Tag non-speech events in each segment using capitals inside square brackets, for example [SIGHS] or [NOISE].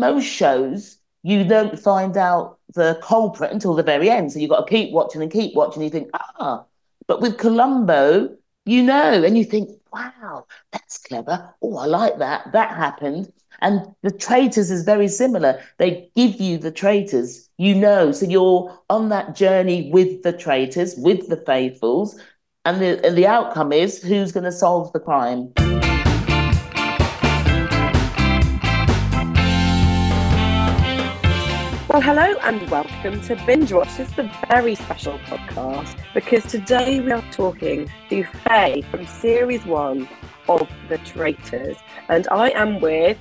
most shows, you don't find out the culprit until the very end. So you've got to keep watching and keep watching. You think, ah, but with Columbo, you know, and you think, wow, that's clever. Oh, I like that. That happened. And the traitors is very similar. They give you the traitors, you know. So you're on that journey with the traitors, with the faithfuls, and the, and the outcome is who's going to solve the crime. Well, hello and welcome to Bingewatch. This is a very special podcast because today we are talking to Fay from series one of The Traitors, and I am with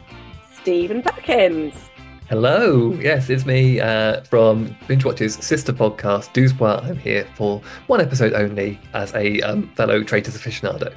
Steven Perkins. Hello, yes, it's me uh, from Bingewatch's sister podcast, Douze I'm here for one episode only as a um, fellow Traitors aficionado.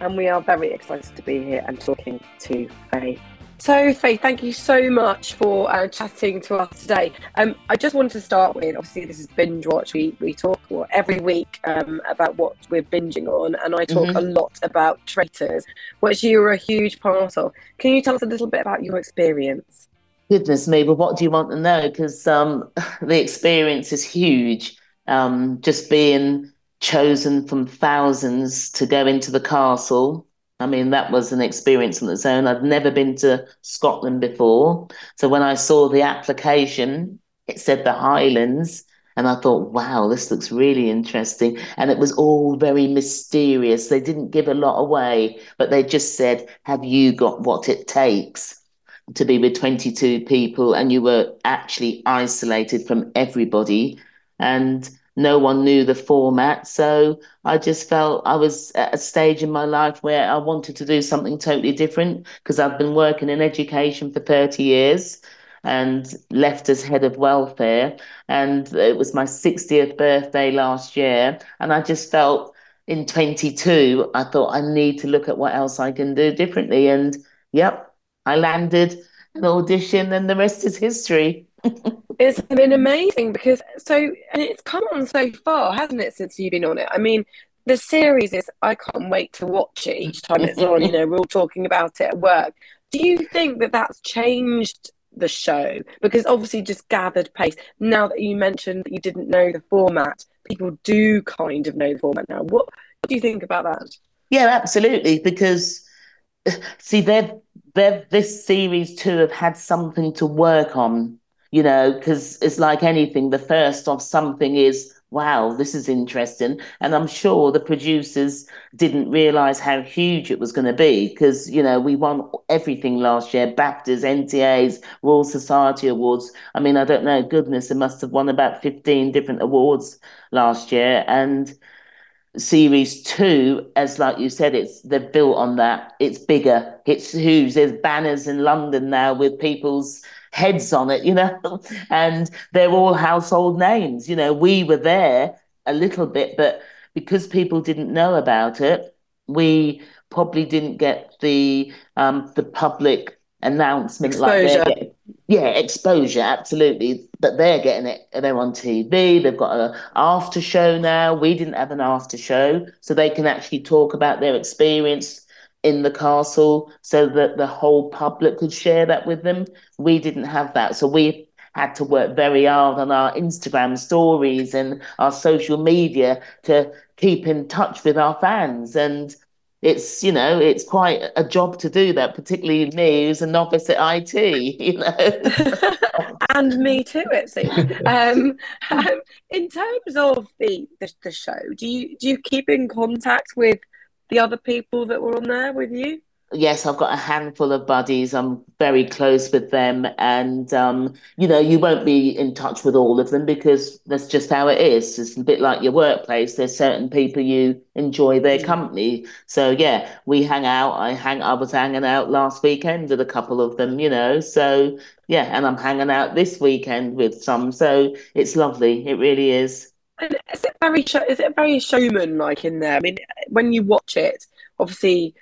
And we are very excited to be here and talking to Fay so, Fay, thank you so much for uh, chatting to us today. Um, I just wanted to start with obviously, this is Bingewatch. We, we talk well, every week um, about what we're binging on, and I talk mm-hmm. a lot about traitors, which you are a huge part of. Can you tell us a little bit about your experience? Goodness me, but what do you want to know? Because um, [LAUGHS] the experience is huge. Um, just being chosen from thousands to go into the castle I mean, that was an experience on its own. I'd never been to Scotland before. So when I saw the application, it said the Highlands. And I thought, wow, this looks really interesting. And it was all very mysterious. They didn't give a lot away, but they just said, have you got what it takes to be with 22 people? And you were actually isolated from everybody. And no one knew the format. So I just felt I was at a stage in my life where I wanted to do something totally different because I've been working in education for 30 years and left as head of welfare. And it was my 60th birthday last year. And I just felt in 22, I thought I need to look at what else I can do differently. And yep, I landed an audition, and the rest is history. [LAUGHS] it's been amazing because so and it's come on so far, hasn't it, since you've been on it? I mean, the series is I can't wait to watch it each time it's on. You know, we're all talking about it at work. Do you think that that's changed the show? Because obviously, just gathered pace. Now that you mentioned that you didn't know the format, people do kind of know the format now. What, what do you think about that? Yeah, absolutely. Because see, they've, they've this series too have had something to work on you know, because it's like anything, the first of something is, wow, this is interesting. And I'm sure the producers didn't realize how huge it was going to be because, you know, we won everything last year BAFTAs, NTAs, Royal Society Awards. I mean, I don't know, goodness, it must have won about 15 different awards last year. And series two, as like you said, it's they've built on that. It's bigger. It's who's there's banners in London now with people's heads on it, you know, [LAUGHS] and they're all household names. You know, we were there a little bit, but because people didn't know about it, we probably didn't get the um, the public announcement exposure. like getting, yeah exposure absolutely but they're getting it they're on tv they've got an after show now we didn't have an after show so they can actually talk about their experience in the castle so that the whole public could share that with them. We didn't have that. So we had to work very hard on our Instagram stories and our social media to keep in touch with our fans. And it's, you know, it's quite a job to do that, particularly me who's a novice at IT, [LAUGHS] you know. [LAUGHS] and me too, it seems. Um, um, in terms of the, the, the show, do you do you keep in contact with the other people that were on there with you? Yes, I've got a handful of buddies. I'm very close with them. And, um, you know, you won't be in touch with all of them because that's just how it is. It's a bit like your workplace. There's certain people you enjoy their mm. company. So, yeah, we hang out. I hang. I was hanging out last weekend with a couple of them, you know. So, yeah, and I'm hanging out this weekend with some. So it's lovely. It really is. And is it very is it very showman like in there? I mean, when you watch it, obviously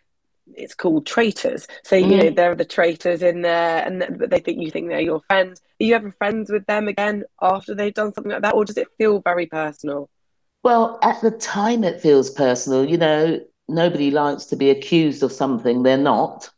it's called traitors. So you mm. know there are the traitors in there, and they think you think they're your friends. Are you ever friends with them again after they've done something like that, or does it feel very personal? Well, at the time, it feels personal. You know, nobody likes to be accused of something they're not.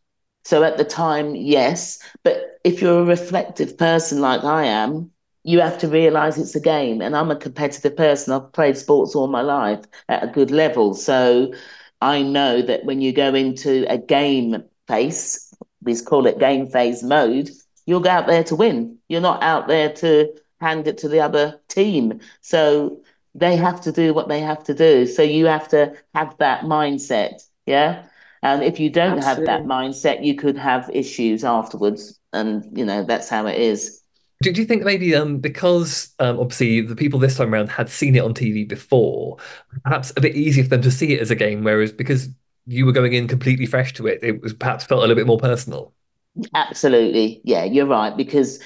So at the time, yes, but if you're a reflective person like I am, you have to realize it's a game. And I'm a competitive person. I've played sports all my life at a good level. So I know that when you go into a game phase, we call it game phase mode, you'll go out there to win. You're not out there to hand it to the other team. So they have to do what they have to do. So you have to have that mindset. Yeah. And if you don't Absolutely. have that mindset, you could have issues afterwards. And, you know, that's how it is. Do, do you think maybe um, because um, obviously the people this time around had seen it on TV before, perhaps a bit easier for them to see it as a game, whereas because you were going in completely fresh to it, it was perhaps felt a little bit more personal? Absolutely. Yeah, you're right. Because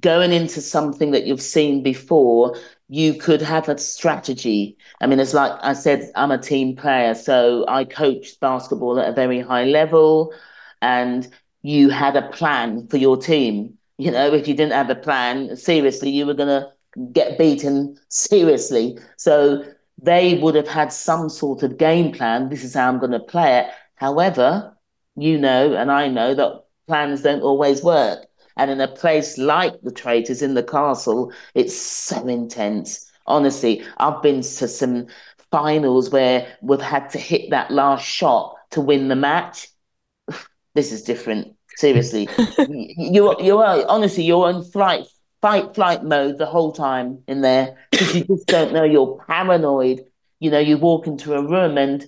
going into something that you've seen before, you could have a strategy. I mean, it's like I said, I'm a team player, so I coached basketball at a very high level, and you had a plan for your team. You know, if you didn't have a plan, seriously, you were going to get beaten seriously. So they would have had some sort of game plan. This is how I'm going to play it. However, you know, and I know that plans don't always work. And in a place like the Traitors in the castle, it's so intense. Honestly, I've been to some finals where we've had to hit that last shot to win the match. [SIGHS] This is different. Seriously, you you are honestly you're in flight fight flight mode the whole time in there because you just don't know. You're paranoid. You know, you walk into a room and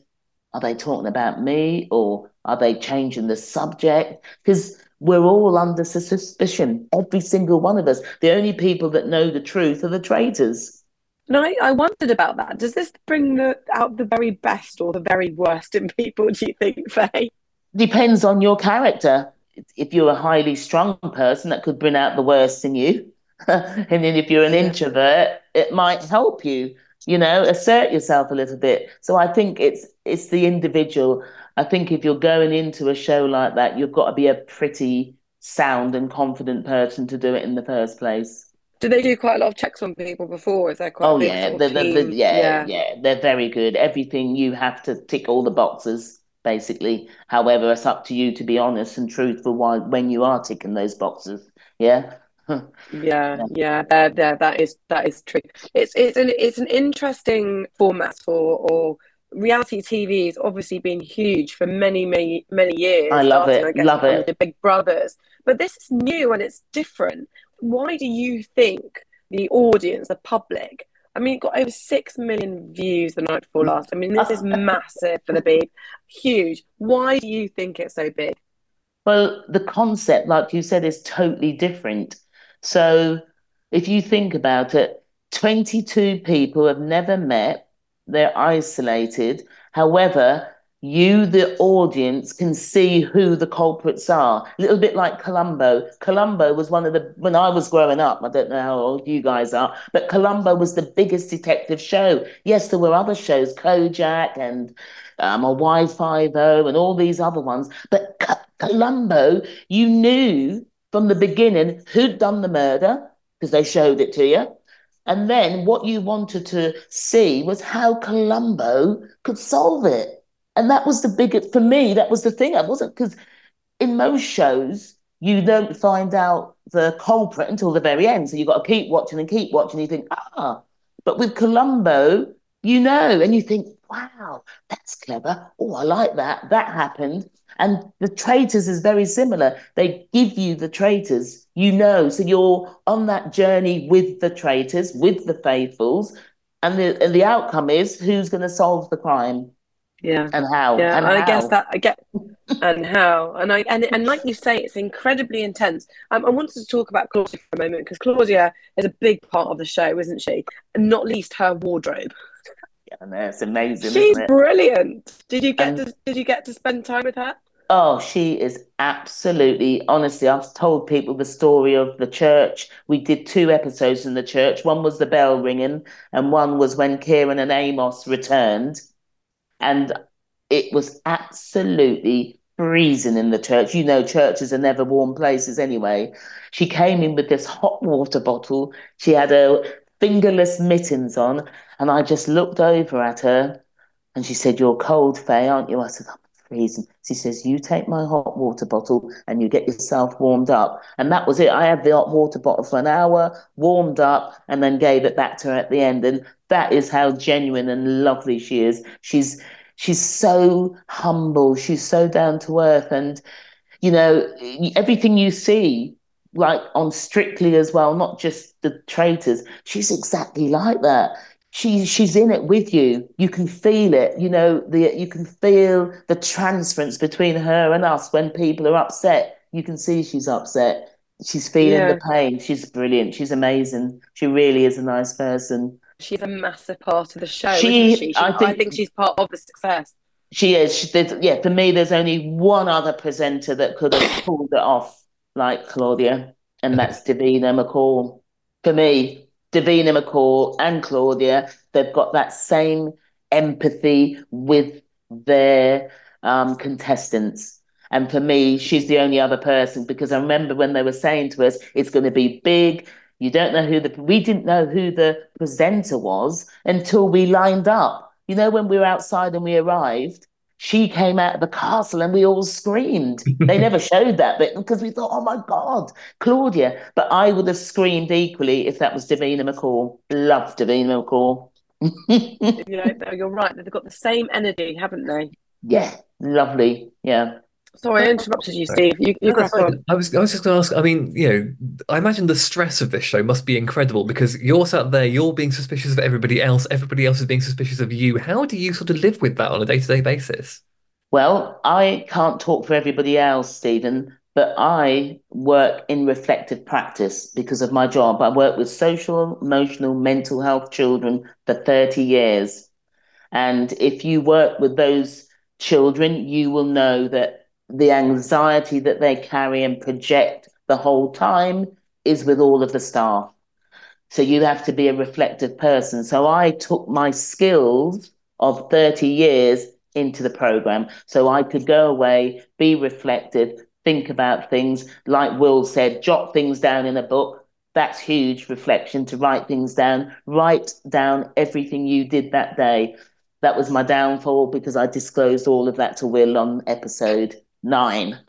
are they talking about me or are they changing the subject? Because we're all under suspicion, every single one of us. The only people that know the truth are the traitors. No, I, I wondered about that. Does this bring the, out the very best or the very worst in people, do you think, Fay? Depends on your character. If you're a highly strong person, that could bring out the worst in you. [LAUGHS] and then if you're an introvert, it might help you, you know, assert yourself a little bit. So I think it's it's the individual. I think if you're going into a show like that, you've got to be a pretty sound and confident person to do it in the first place. Do they do quite a lot of checks on people before? Is there quite? Oh yeah, the, the, the, yeah, yeah, yeah. They're very good. Everything you have to tick all the boxes basically. However, it's up to you to be honest and truthful when you are ticking those boxes. Yeah. [LAUGHS] yeah, yeah, that, that that is that is true. It's it's an it's an interesting format for or reality TV has obviously been huge for many, many, many years. I love starting, it. I guess, love it. The Big Brothers, but this is new and it's different. Why do you think the audience, the public? I mean, it got over six million views the night before last. I mean, this is [LAUGHS] massive for the big, huge. Why do you think it's so big? Well, the concept, like you said, is totally different. So, if you think about it, 22 people have never met they're isolated. However, you, the audience, can see who the culprits are. A little bit like Columbo. Columbo was one of the, when I was growing up, I don't know how old you guys are, but Columbo was the biggest detective show. Yes, there were other shows, Kojak and um, Hawaii Five-O and all these other ones, but Columbo, you knew from the beginning who'd done the murder because they showed it to you and then what you wanted to see was how Columbo could solve it. And that was the biggest, for me, that was the thing. I wasn't, because in most shows, you don't find out the culprit until the very end. So you've got to keep watching and keep watching. You think, ah, but with Columbo, you know, and you think, wow, that's clever. Oh, I like that. That happened. And the traitors is very similar. They give you the traitors, you know. So you're on that journey with the traitors, with the faithfuls, and the and the outcome is who's going to solve the crime. Yeah. And how. Yeah. And, and how. I guess that I get [LAUGHS] and how. And I and and like you say, it's incredibly intense. Um, I wanted to talk about Claudia for a moment because Claudia is a big part of the show, isn't she? And not least her wardrobe. Yeah, no, it's amazing. She's brilliant. Did you get to did you get to spend time with her? Oh, she is absolutely, honestly, I've told people the story of the church. We did two episodes in the church. One was the bell ringing, and one was when Kieran and Amos returned. And it was absolutely freezing in the church. You know, churches are never warm places anyway. She came in with this hot water bottle. She had her fingerless mittens on, and I just looked over at her and she said, You're cold, Fay, aren't you? I said, I'm freezing. She says, You take my hot water bottle and you get yourself warmed up. And that was it. I had the hot water bottle for an hour, warmed up, and then gave it back to her at the end. And that is how genuine and lovely she is. She's she's so humble, she's so down to earth, and you know, everything you see like on Strictly as well, not just the traitors. She's exactly like that she she's in it with you. You can feel it. You know, the you can feel the transference between her and us when people are upset. You can see she's upset. She's feeling yeah. the pain. She's brilliant. She's amazing. She really is a nice person. She's a massive part of the show. She, she? she I, think, I think she's part of the success. She is. She, yeah, for me, there's only one other presenter that could have pulled it off like Claudia, and that's Davina McCall. For me, Davina McCall and Claudia, they've got that same empathy with their um, contestants. And for me, she's the only other person because I remember when they were saying to us, it's going to be big. You don't know who the, we didn't know who the presenter was until we lined up. You know, when we were outside and we arrived, she came out of the castle and we all screamed. They [LAUGHS] never showed that bit because we thought, oh my God, Claudia. But I would have screamed equally if that was Davina McCall. Love Davina McCall. you know, you're right. They've got the same energy, haven't they? Yeah, lovely. Yeah. Sorry, I interrupted you, Steve. You, you no, I was, I was just going to ask. I mean, you know, I imagine the stress of this show must be incredible because you're sat there, you're being suspicious of everybody else, everybody else is being suspicious of you. How do you sort of live with that on a day to day basis? Well, I can't talk for everybody else, Steven, but I work in reflective practice because of my job. I work with social, emotional, mental health children for 30 years. And if you work with those children, you will know that the anxiety that they carry and project the whole time is with all of the staff. So you have to be a reflective person. So I took my skills of 30 years into the program so I could go away, be reflective, think about things. Like Will said, jot things down in a book. That's huge reflection to write things down. Write down everything you did that day. That was my downfall because I disclosed all of that to Will on episode nine. [LAUGHS]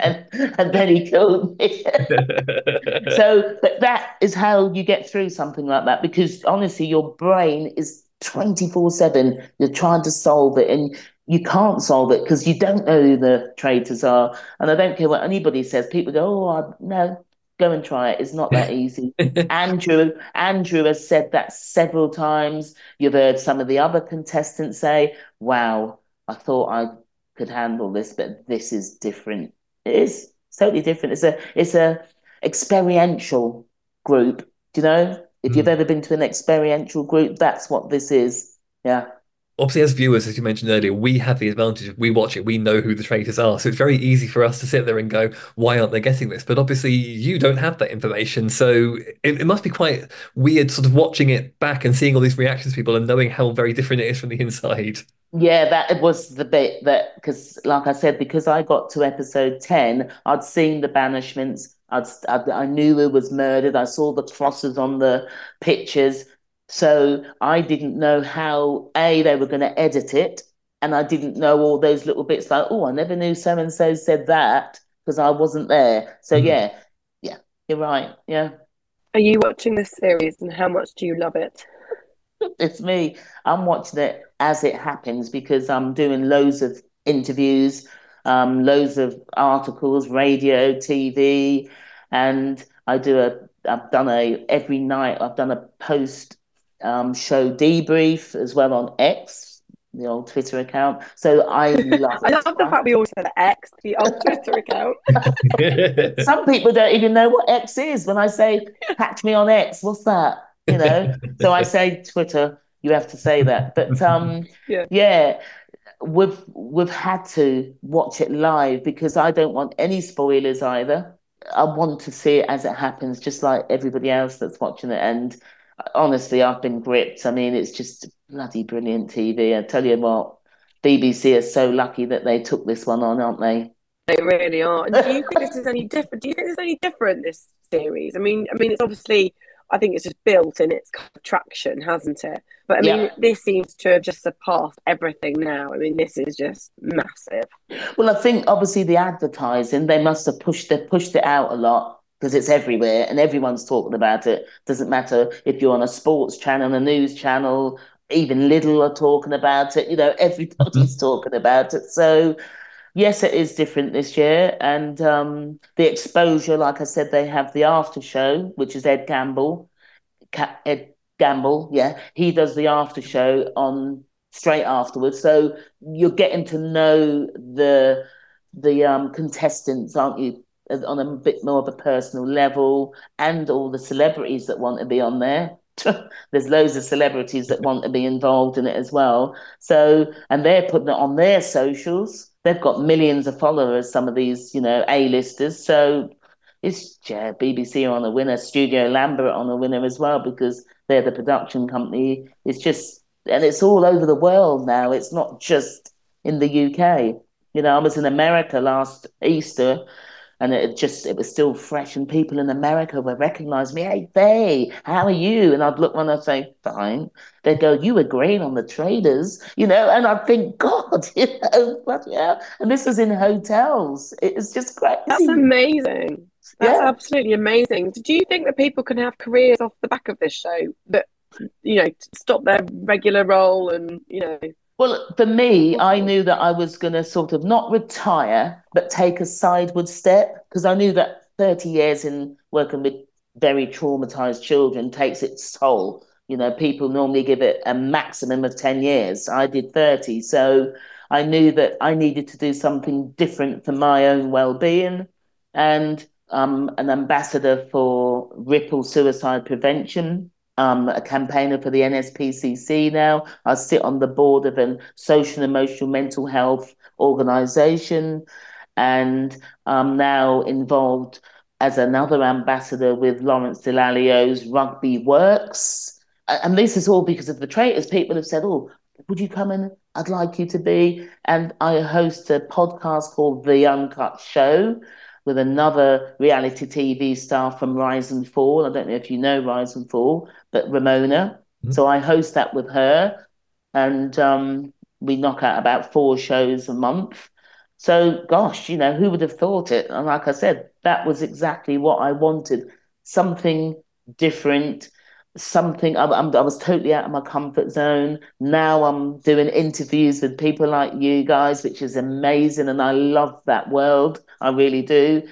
and, and then he killed me. [LAUGHS] so, but that is how you get through something like that because honestly, your brain is 24 7. You're trying to solve it and you can't solve it because you don't know who the traitors are. And I don't care what anybody says. People go, oh, I, no, go and try it. It's not that [LAUGHS] easy. Andrew, Andrew has said that several times. You've heard some of the other contestants say, wow, I thought I could handle this, but this is different. It is totally different. It's a it's a experiential group. Do you know? If mm. you've ever been to an experiential group, that's what this is. Yeah. Obviously, as viewers, as you mentioned earlier, we have the advantage of we watch it, we know who the traitors are. So it's very easy for us to sit there and go, why aren't they getting this? But obviously, you don't have that information. So it, it must be quite weird sort of watching it back and seeing all these reactions people and knowing how very different it is from the inside. Yeah, that was the bit that because, like I said, because I got to episode ten, I'd seen the banishments. I'd, I, I knew who was murdered. I saw the crosses on the pictures, so I didn't know how a they were going to edit it, and I didn't know all those little bits like, oh, I never knew so and so said that because I wasn't there. So mm. yeah, yeah, you're right. Yeah. Are you watching this series, and how much do you love it? it's me. I'm watching it as it happens because I'm doing loads of interviews, um, loads of articles, radio, TV, and I do a. I've done a every night. I've done a post um, show debrief as well on X, the old Twitter account. So I [LAUGHS] love. I love the fact we always said X, the old [LAUGHS] Twitter account. [LAUGHS] Some people don't even know what X is. When I say catch me on X, what's that? you know. so I say Twitter, you have to say that. But [LAUGHS] um, yeah. yeah, we've we've had to watch it live because I don't want any spoilers either. I want to see it as it happens, just like everybody else that's watching it. And honestly, I've been gripped. I mean, it's just bloody brilliant TV. I tell you what, BBC are so lucky that they took this one on, aren't they? They really are. Do you think this is [LAUGHS] any different? Do you think it's any different this series? I mean, I mean, it's obviously I think it's just built in its traction, hasn't it? But I mean, yeah. this seems to have just surpassed everything now. I mean, this is just massive. Well, I think obviously the advertising they must have pushed they pushed it out a lot because it's everywhere and everyone's talking about it. Doesn't matter if you're on a sports channel, a news channel, even Lidl are talking about it. You know, everybody's [LAUGHS] talking about it. So yes, it is different this year. And um, the exposure, like I said, they have the after show, which is Ed Gamble. Ed Gamble, yeah, he does the after show on straight afterwards. So you're getting to know the the um, contestants, aren't you? On a bit more of a personal level, and all the celebrities that want to be on there. [LAUGHS] There's loads of celebrities that want to be involved in it as well. So, and they're putting it on their socials they've got millions of followers, some of these, you know, A-listers. So it's yeah, BBC are on a winner, Studio Lambert on a winner as well, because they're the production company. It's just and it's all over the world now. It's not just in the UK. You know, I was in America last Easter and it just it was still fresh. And people in america were recognizing me. Hey fay how are you? And i'd look and i'd say fine. They'd go you were great on the traitors you know? And i'd think [LAUGHS] god you know but yeah and this was in hotels. It's just crazy. that's amazing. That's yeah. absolutely amazing. Do you think that people can have careers off the back of this show that you know stop their regular role and you know well, for me, I knew that I was going to sort of not retire, but take a sideward step because I knew that 30 years in working with very traumatized children takes its toll. You know, people normally give it a maximum of 10 years. I did 30. So I knew that I needed to do something different for my own well being. And I'm an ambassador for Ripple Suicide Prevention um, a campaigner for the NSPCC now. I sit on the board of a social and emotional mental health organization, and I'm now involved as another ambassador with Lawrence Dallaglio's Rugby Works. And this is all because of the Traitors. People have said, Oh, would you come in? I'd like you to be. And I host a podcast called The Uncut Show, with another reality TV star from Rise and Fall. I don't know if you know Rise and Fall, but Ramona. Mm-hmm. So I host that with her, and um, we knock out about four shows a month. So, gosh, you know, who would have thought it? And like I said, that was exactly what I wanted something different, something. I, I, was totally out of my comfort zone. Now I'm doing interviews with people like you guys, which is amazing. And I love that world. I really do.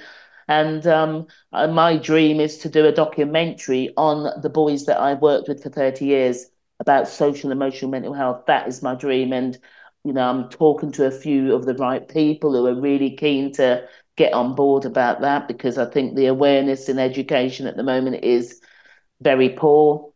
And um, uh, my dream is to do a documentary on the boys that I've worked with for 30 years about social, emotional, mental health. That is my dream. And, you know, I'm talking to a few of the right people who are really keen to get on board about that because I think the awareness in education at the moment is very poor.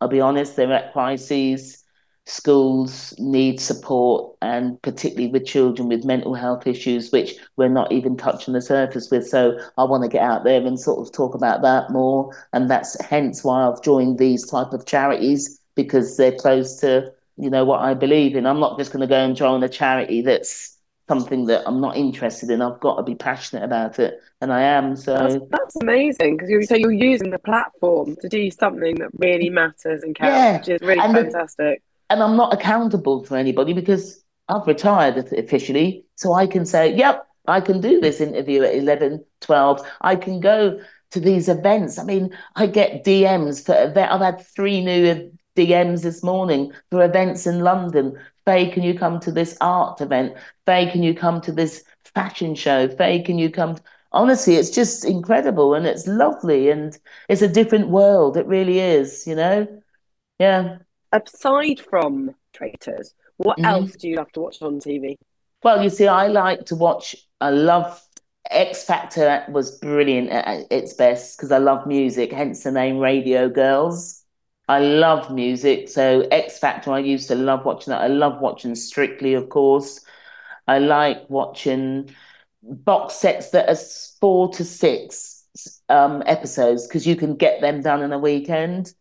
I'll be honest, they're at crises schools need support and particularly with children with mental health issues which we're not even touching the surface with. So i want to get out there and sort of talk about that more. And that's hence why i've joined these type of charities because they're close to you know what i believe in. I'm not just going to go and join a charity that's something that i'm not interested in. I've got to be passionate about it and i am so. That's, that's amazing because you so you're using the platform to do something that really matters and counts yeah. which is really and fantastic. the, and I'm not accountable to anybody because I've retired officially. So I can say, yep, I can do this interview at 11, 12. I can go to these events. I mean, I get DMs for event. I've had three new DMs this morning for events in London. Fay, can you come to this art event? Fay, can you come to this fashion show? Fay, can you come? Honestly, it's just incredible and it's lovely and it's a different world. It really is, you know? Yeah aside from Traitors, what mm-hmm. else do you love to watch on TV? Well, you see, I like to watch. I love X Factor was brilliant at its best because I love music, hence the name Radio Girls. I love music, so X Factor. I used to love watching that. I love watching Strictly, of course. I like watching box sets that are four to six um, episodes because you can get them done in a weekend.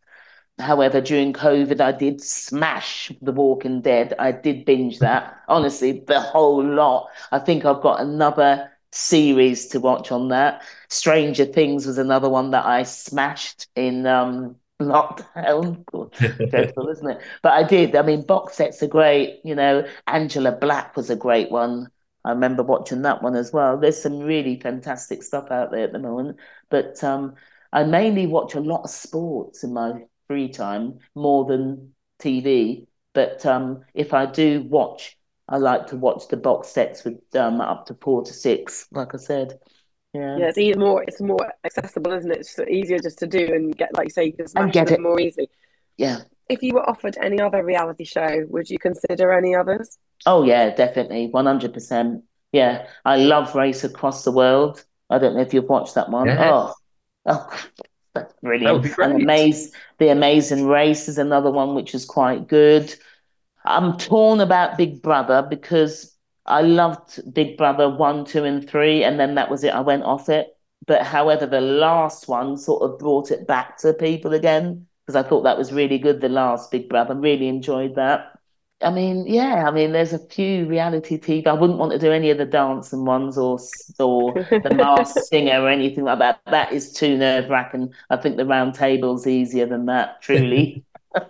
However, during COVID, I did smash The Walking Dead. I did binge that. Honestly, the whole lot. I think I've got another series to watch on that. Stranger Things was another one that I smashed in um, [LAUGHS] lockdown. Dreadful, isn't it? But I did. I mean, box sets are great. You know, Angela Black was a great one. I remember watching that one as well. There's some really fantastic stuff out there at the moment. But um, I mainly watch a lot of sports in my free time more than TV. But um, if I do watch, I like to watch the box sets with um, up to four to six, like I said. Yeah. Yeah, it's even more it's more accessible, isn't it? It's easier just to do and get like you say you can smash And get them it. more easily. Yeah. If you were offered any other reality show, would you consider any others? Oh yeah, definitely, one hundred percent. Yeah, I love Race Across the World. I don't know if you've watched that one. Yeah. Oh, oh, that's That would brilliant. be And great. Amaze, The Amazing Race is another one which is quite good. I'm torn about Big Brother because I loved Big Brother one, two, and three, and then that was it. I went off it. But however, the last one sort of brought it back to people again because I thought that was really good. The last Big Brother, really enjoyed that. I mean, yeah, I mean, there's a few reality TV. I wouldn't want to do any of the dancing ones or or the Masked [LAUGHS] Singer or anything like that. That is too nerve wracking. I think the round table's easier than that, truly. [LAUGHS]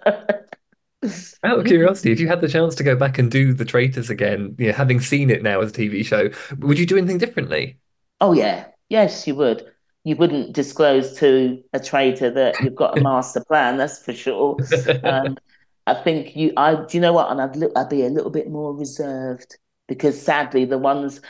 Out of curiosity, if you had the chance to go back and do The Traitors again, you know, having seen it now as a TV show, would you do anything differently? Oh yeah, yes, you would. You wouldn't disclose to a traitor that you've got a [LAUGHS] master plan, that's for sure. Um, I think you, I, do you know what? And I'd, li- I'd be a little bit more reserved because sadly, the ones,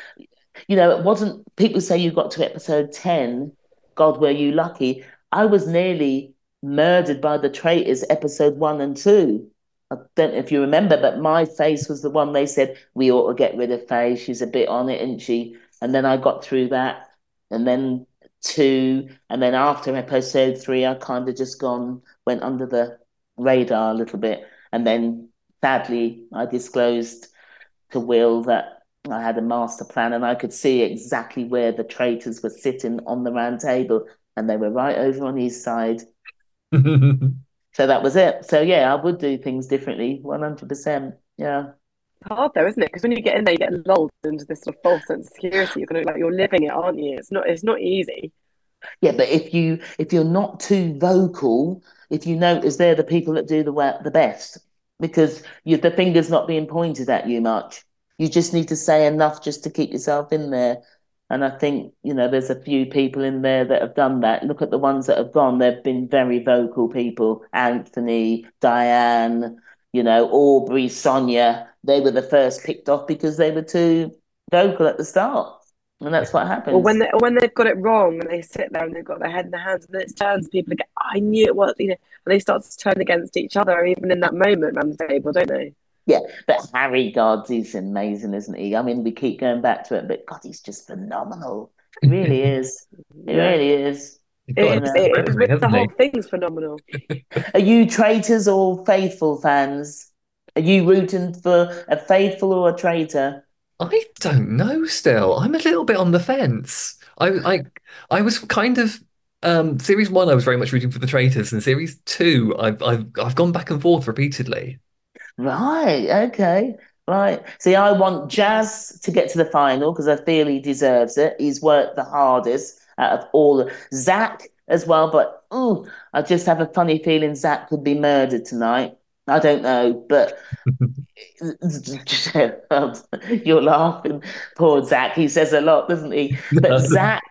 you know, it wasn't, people say you got to episode 10, God, were you lucky? I was nearly murdered by the traitors, episode one and two. I don't know if you remember, but my face was the one they said, we ought to get rid of Fay. She's a bit on it, isn't she? And then I got through that. And then two. And then after episode three, I kind of just gone, went under the radar a little bit. And then sadly, I disclosed to Will that I had a master plan and I could see exactly where the traitors were sitting on the round table and they were right over on his side. [LAUGHS] So that was it. So yeah, I would do things differently, 100%. Yeah. It's hard though, isn't it? Because when you get in there, you get lulled into this sort of false sense of security. You're gonna like you're living it, aren't you? It's not it's not easy. Yeah, but if you if you're not too vocal, if you notice they're the people that do the the best because you the finger's not being pointed at you much. You just need to say enough just to keep yourself in there. And I think, you know, there's a few people in there that have done that. Look at the ones that have gone. They've been very vocal people. Anthony, Diane, you know, Aubrey, Sonia. They were the first picked off because they were too vocal at the start. And that's what happens. Or when they or when they've got it wrong and they sit there and they've got their head in their hands and it turns people again. I knew it was you know, and they start to turn against each other even in that moment around the table, don't they? Yeah, but Harry, God, is amazing, isn't he? I mean, we keep going back to it, but God, he's just phenomenal. He really [LAUGHS] is. He Yeah. really is. He's It, it, it, the whole he? thing's phenomenal. [LAUGHS] Are you traitors or faithful fans? Are you rooting for a faithful or a traitor? I don't know still. I'm a little bit on the fence. I I I was kind of um series one I was very much rooting for the traitors and series two I've I've I've gone back and forth repeatedly. Right, okay, right. See, I want Jaz to get to the final because I feel he deserves it. He's worked the hardest out of all. Zack as well, but oh, I just have a funny feeling Zack could be murdered tonight. I don't know, but [LAUGHS] you're laughing. Poor Zack. He says a lot, doesn't he? But [LAUGHS] Zack,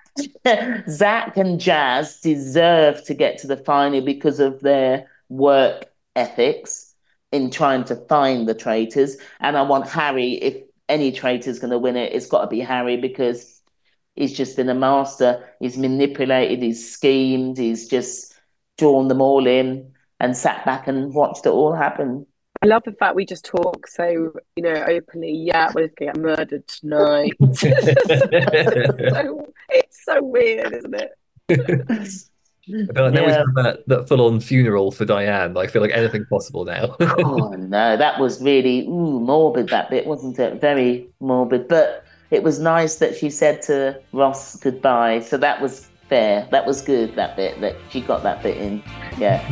Zack and Jaz deserve to get to the final because of their work ethics in trying to find the traitors. And I want Harry, if any traitor's going to win it, it's got to be Harry because he's just been a master. He's manipulated, he's schemed, he's just drawn them all in and sat back and watched it all happen. I love the fact we just talk so, you know, openly. Yeah, we're gonna get murdered tonight. [LAUGHS] so, it's so weird, isn't it? [LAUGHS] I feel like now we've Yeah. done that, that full-on funeral for Diane. I feel like anything's possible now. [LAUGHS] oh no, that was really ooh, morbid. That bit wasn't it? Very morbid. But it was nice that she said to Ross goodbye. So that was fair. That was good. That bit that she got that bit in. Yeah.